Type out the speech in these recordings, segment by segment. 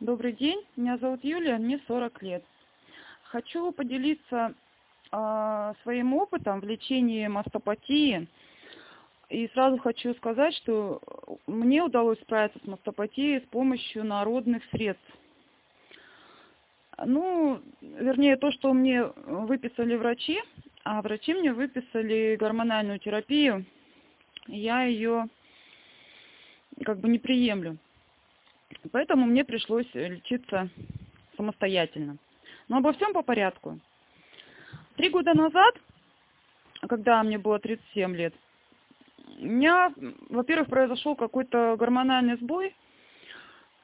Добрый день, меня зовут Юлия, мне 40 лет. Хочу поделиться э, своим опытом в лечении мастопатии. И сразу хочу сказать, что мне удалось справиться с мастопатией с помощью народных средств. Ну, вернее, то, что мне выписали врачи, а врачи мне выписали гормональную терапию, я ее как бы не приемлю. Поэтому мне пришлось лечиться самостоятельно. Но обо всем по порядку. Три года назад, когда мне было 37 лет, у меня, во-первых, произошел какой-то гормональный сбой,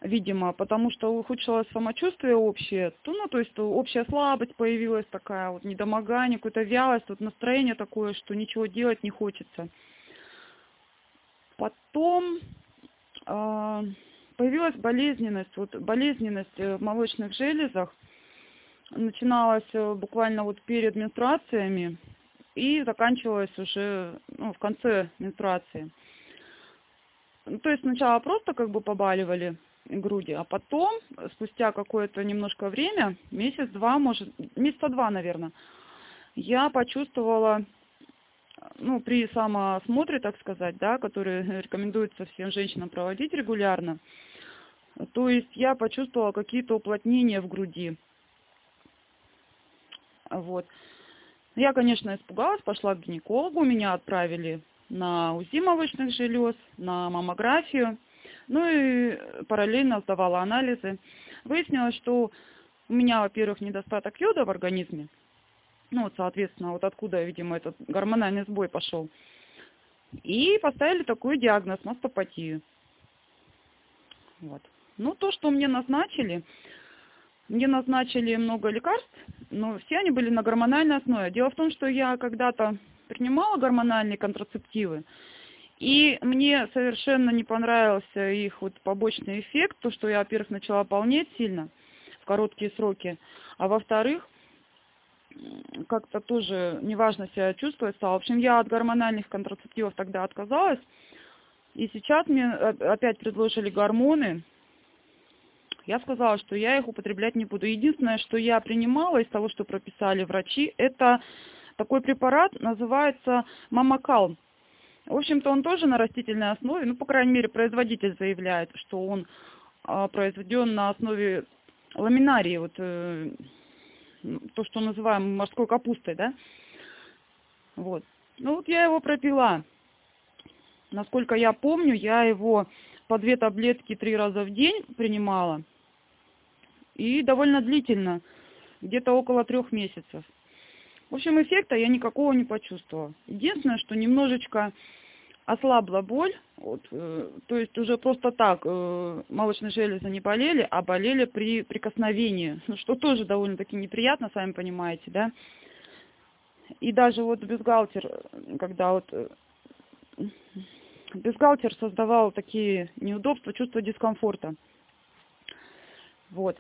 видимо, потому что ухудшилось самочувствие общее, то, ну, то есть общая слабость появилась такая, вот недомогание, какая-то вялость, вот настроение такое, что ничего делать не хочется. Потом э, появилась болезненность, вот болезненность э, в молочных железах, начиналась э, буквально вот перед менструациями и заканчивалась уже ну, в конце менструации. Ну, то есть сначала просто как бы побаливали груди, а потом, спустя какое-то немножко время, месяц-два, может, месяца два, наверное, я почувствовала, ну, при самоосмотре, так сказать, да, который рекомендуется всем женщинам проводить регулярно, то есть я почувствовала какие-то уплотнения в груди. Вот. Я, конечно, испугалась, пошла к гинекологу, меня отправили на УЗИ молочных желез, на маммографию, ну и параллельно сдавала анализы. Выяснилось, что у меня, во-первых, недостаток йода в организме, ну вот, соответственно, вот откуда, видимо, этот гормональный сбой пошел. И поставили такой диагноз – мастопатию. Вот. Ну, то, что мне назначили, мне назначили много лекарств, но все они были на гормональной основе. Дело в том, что я когда-то принимала гормональные контрацептивы, и мне совершенно не понравился их вот побочный эффект, то, что я, во-первых, начала полнеть сильно в короткие сроки, а во-вторых, как-то тоже неважно себя чувствовать стала. В общем, я от гормональных контрацептивов тогда отказалась, и сейчас мне опять предложили гормоны, я сказала, что я их употреблять не буду. Единственное, что я принимала из того, что прописали врачи, это такой препарат, называется мамакалм. В общем-то, он тоже на растительной основе, ну, по крайней мере, производитель заявляет, что он а, произведен на основе ламинарии, вот э, то, что называем морской капустой, да. Вот. Ну, вот я его пропила. Насколько я помню, я его по две таблетки три раза в день принимала и довольно длительно, где-то около трех месяцев. В общем, эффекта я никакого не почувствовала. Единственное, что немножечко ослабла боль, вот, э, то есть уже просто так э, молочные железы не болели, а болели при прикосновении, ну, что тоже довольно-таки неприятно, сами понимаете, да. И даже вот бюстгальтер, когда вот э, бюстгальтер создавал такие неудобства, чувство дискомфорта. Вот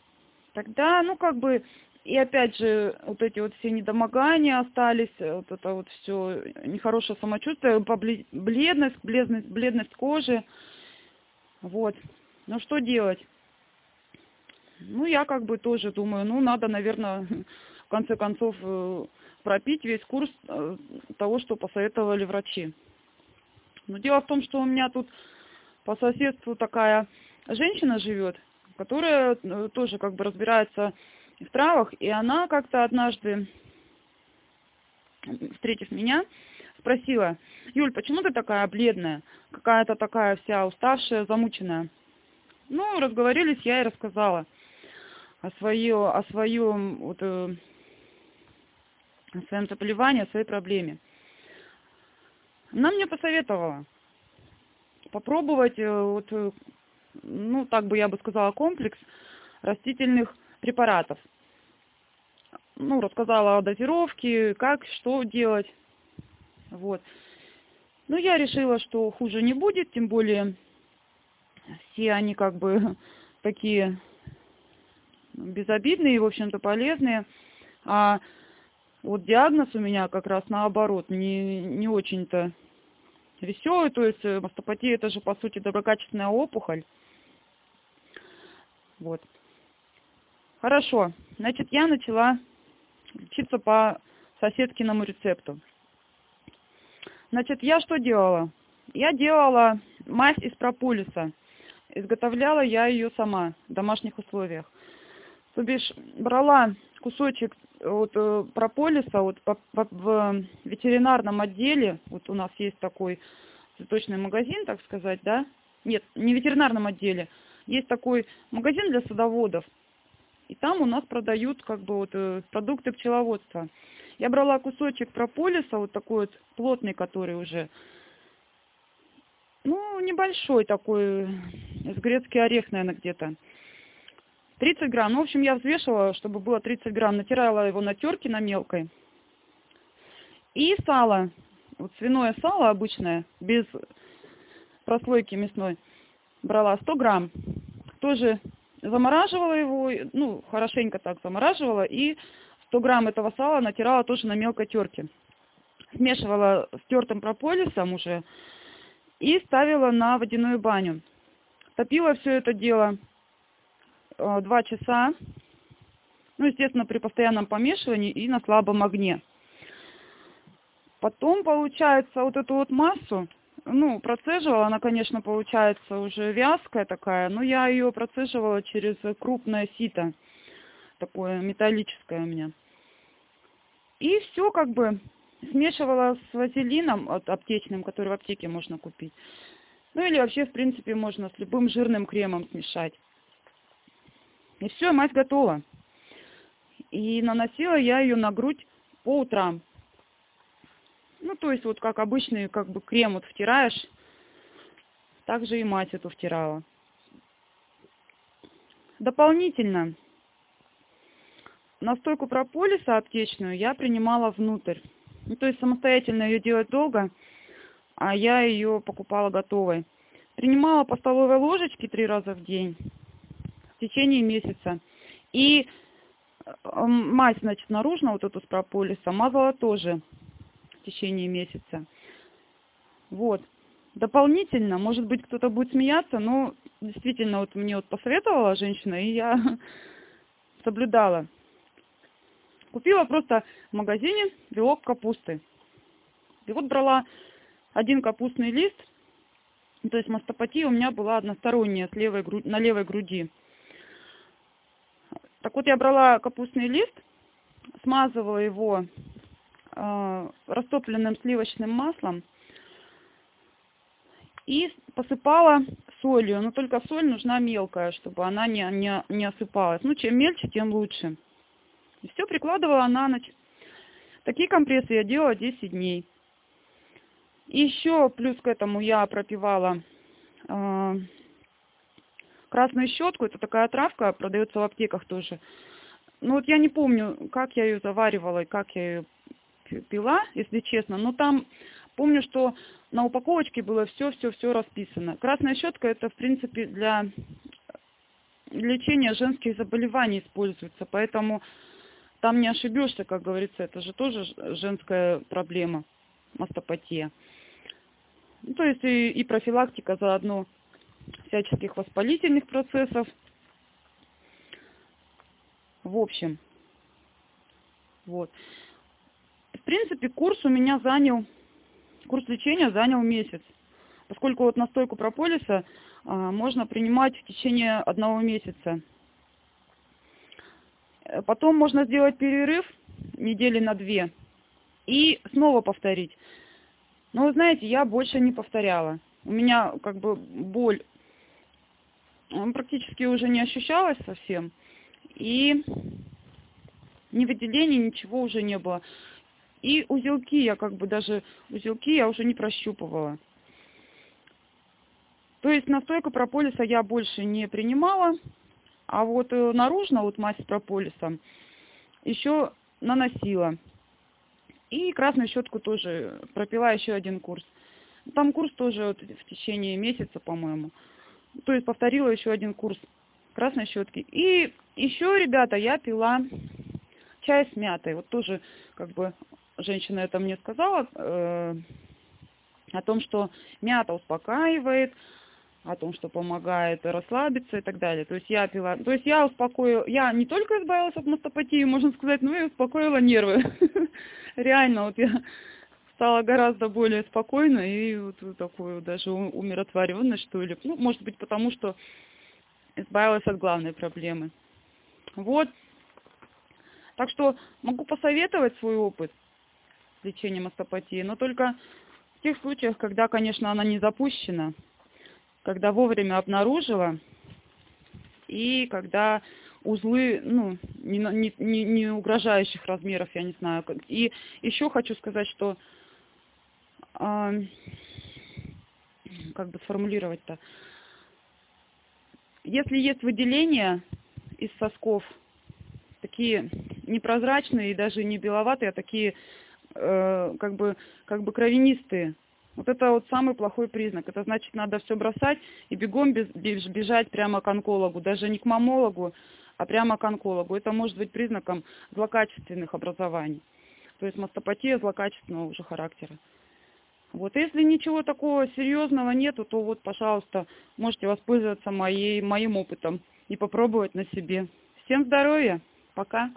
тогда, ну, как бы, и опять же, вот эти вот все недомогания остались, вот это вот все нехорошее самочувствие, бледность, бледность, бледность кожи. Вот. Ну, что делать? Ну, я как бы тоже думаю, ну, надо, наверное, в конце концов, э, пропить весь курс э, того, что посоветовали врачи. Но дело в том, что у меня тут по соседству такая женщина живет, которая э, тоже как бы разбирается в травах, и она как-то однажды, встретив меня, спросила, Юль, почему ты такая бледная, какая-то такая вся уставшая, замученная? Ну, разговорились, я и рассказала о, свое, о своем, вот, э, о своем заболевании, о своей проблеме. Она мне посоветовала попробовать э, вот ну, так бы я бы сказала, комплекс растительных препаратов. Ну, рассказала о дозировке, как, что делать. Вот. Ну, я решила, что хуже не будет, тем более все они как бы такие безобидные, в общем-то, полезные. А вот диагноз у меня как раз наоборот, не, не очень-то веселый, то есть мастопатия это же по сути доброкачественная опухоль. Вот. Хорошо. Значит, я начала лечиться по соседскиному рецепту. Значит, я что делала? Я делала мазь из прополиса. Изготовляла я ее сама в домашних условиях. То бишь, брала кусочек вот, э, прополиса вот, по, по, в ветеринарном отделе, вот у нас есть такой цветочный магазин, так сказать, да? Нет, не в ветеринарном отделе. Есть такой магазин для садоводов. И там у нас продают как бы вот э, продукты пчеловодства. Я брала кусочек прополиса, вот такой вот плотный, который уже, ну, небольшой такой, с грецкий орех, наверное, где-то. 30 грамм. Ну, в общем, я взвешивала, чтобы было 30 грамм. Натирала его на терке на мелкой. И сало. Вот свиное сало обычное, без прослойки мясной. Брала 100 грамм. Тоже замораживала его, ну, хорошенько так замораживала. И 100 грамм этого сала натирала тоже на мелкой терке. Смешивала с тертым прополисом уже. И ставила на водяную баню. Топила все это дело Э, два часа, ну, естественно, при постоянном помешивании и на слабом огне. Потом, получается, вот эту вот массу, ну, процеживала, она, конечно, получается уже вязкая такая, но я ее процеживала через крупное сито, такое металлическое у меня. И все как бы смешивала с вазелином от аптечным, который в аптеке можно купить. Ну или вообще, в принципе, можно с любым жирным кремом смешать. И все, мазь готова. И наносила я ее на грудь по утрам. Ну, то есть, вот как обычный, как бы крем вот втираешь, так же и мать эту втирала. Дополнительно настойку прополиса аптечную я принимала внутрь. Ну, то есть самостоятельно ее делать долго, а я ее покупала готовой. Принимала по столовой ложечке три раза в день в течение месяца. И э, мазь, значит, наружно, вот эту с прополиса, мазала тоже в течение месяца. Вот. Дополнительно, может быть, кто-то будет смеяться, но действительно, вот мне вот посоветовала женщина, и я соблюдала. Купила просто в магазине белок капусты. И вот брала один капустный лист, то есть мастопатия у меня была односторонняя с левой, на левой груди. Так вот, я брала капустный лист, смазывала его э, растопленным сливочным маслом и посыпала солью. Но только соль нужна мелкая, чтобы она не, не, не осыпалась. Ну, чем мельче, тем лучше. И все прикладывала на ночь. Такие компрессы я делала 10 дней. И еще плюс к этому я пропивала э, красную щетку, это такая травка, продается в аптеках тоже. Ну вот я не помню, как я ее заваривала и как я ее пила, если честно, но там помню, что на упаковочке было все-все-все расписано. Красная щетка это, в принципе, для лечения женских заболеваний используется, поэтому там не ошибешься, как говорится, это же тоже женская проблема, мастопатия. Ну, то есть и, и профилактика заодно всяческих воспалительных процессов. В общем, вот. В принципе, курс у меня занял, курс лечения занял месяц. Поскольку вот настойку прополиса а, можно принимать в течение одного месяца. Потом можно сделать перерыв недели на две и снова повторить. Но вы знаете, я больше не повторяла. У меня как бы боль практически уже не ощущалось совсем. И ни выделений, ничего уже не было. И узелки я как бы даже, узелки я уже не прощупывала. То есть настойка прополиса я больше не принимала, а вот э, наружно, вот мазь с прополисом, еще наносила. И красную щетку тоже пропила еще один курс. Там курс тоже вот в течение месяца, по-моему то есть повторила еще один курс красной щетки. И еще, ребята, я пила чай с мятой. Вот тоже, как бы, женщина это мне сказала, э, о том, что мята успокаивает, о том, что помогает расслабиться и так далее. То есть я пила, то есть я успокоила, я не только избавилась от мастопатии, можно сказать, но и успокоила нервы. Реально, вот я стала гораздо более спокойной и вот такую даже умиротворенность, что ли. Ну, может быть, потому что избавилась от главной проблемы. Вот. Так что могу посоветовать свой опыт лечения мастопатии, но только в тех случаях, когда, конечно, она не запущена, когда вовремя обнаружила и когда узлы, ну, не, не, не, угрожающих размеров, я не знаю. И еще хочу сказать, что, как бы сформулировать-то, если есть выделения из сосков, такие непрозрачные и даже не беловатые, а такие э, как бы как бы кровянистые, вот это вот самый плохой признак. Это значит, надо все бросать и бегом бежать прямо к онкологу, даже не к мамологу, а прямо к онкологу. Это может быть признаком злокачественных образований. То есть мастопатия злокачественного уже характера. Вот, если ничего такого серьезного нету, то вот, пожалуйста, можете воспользоваться моей, моим опытом и попробовать на себе. Всем здоровья, пока!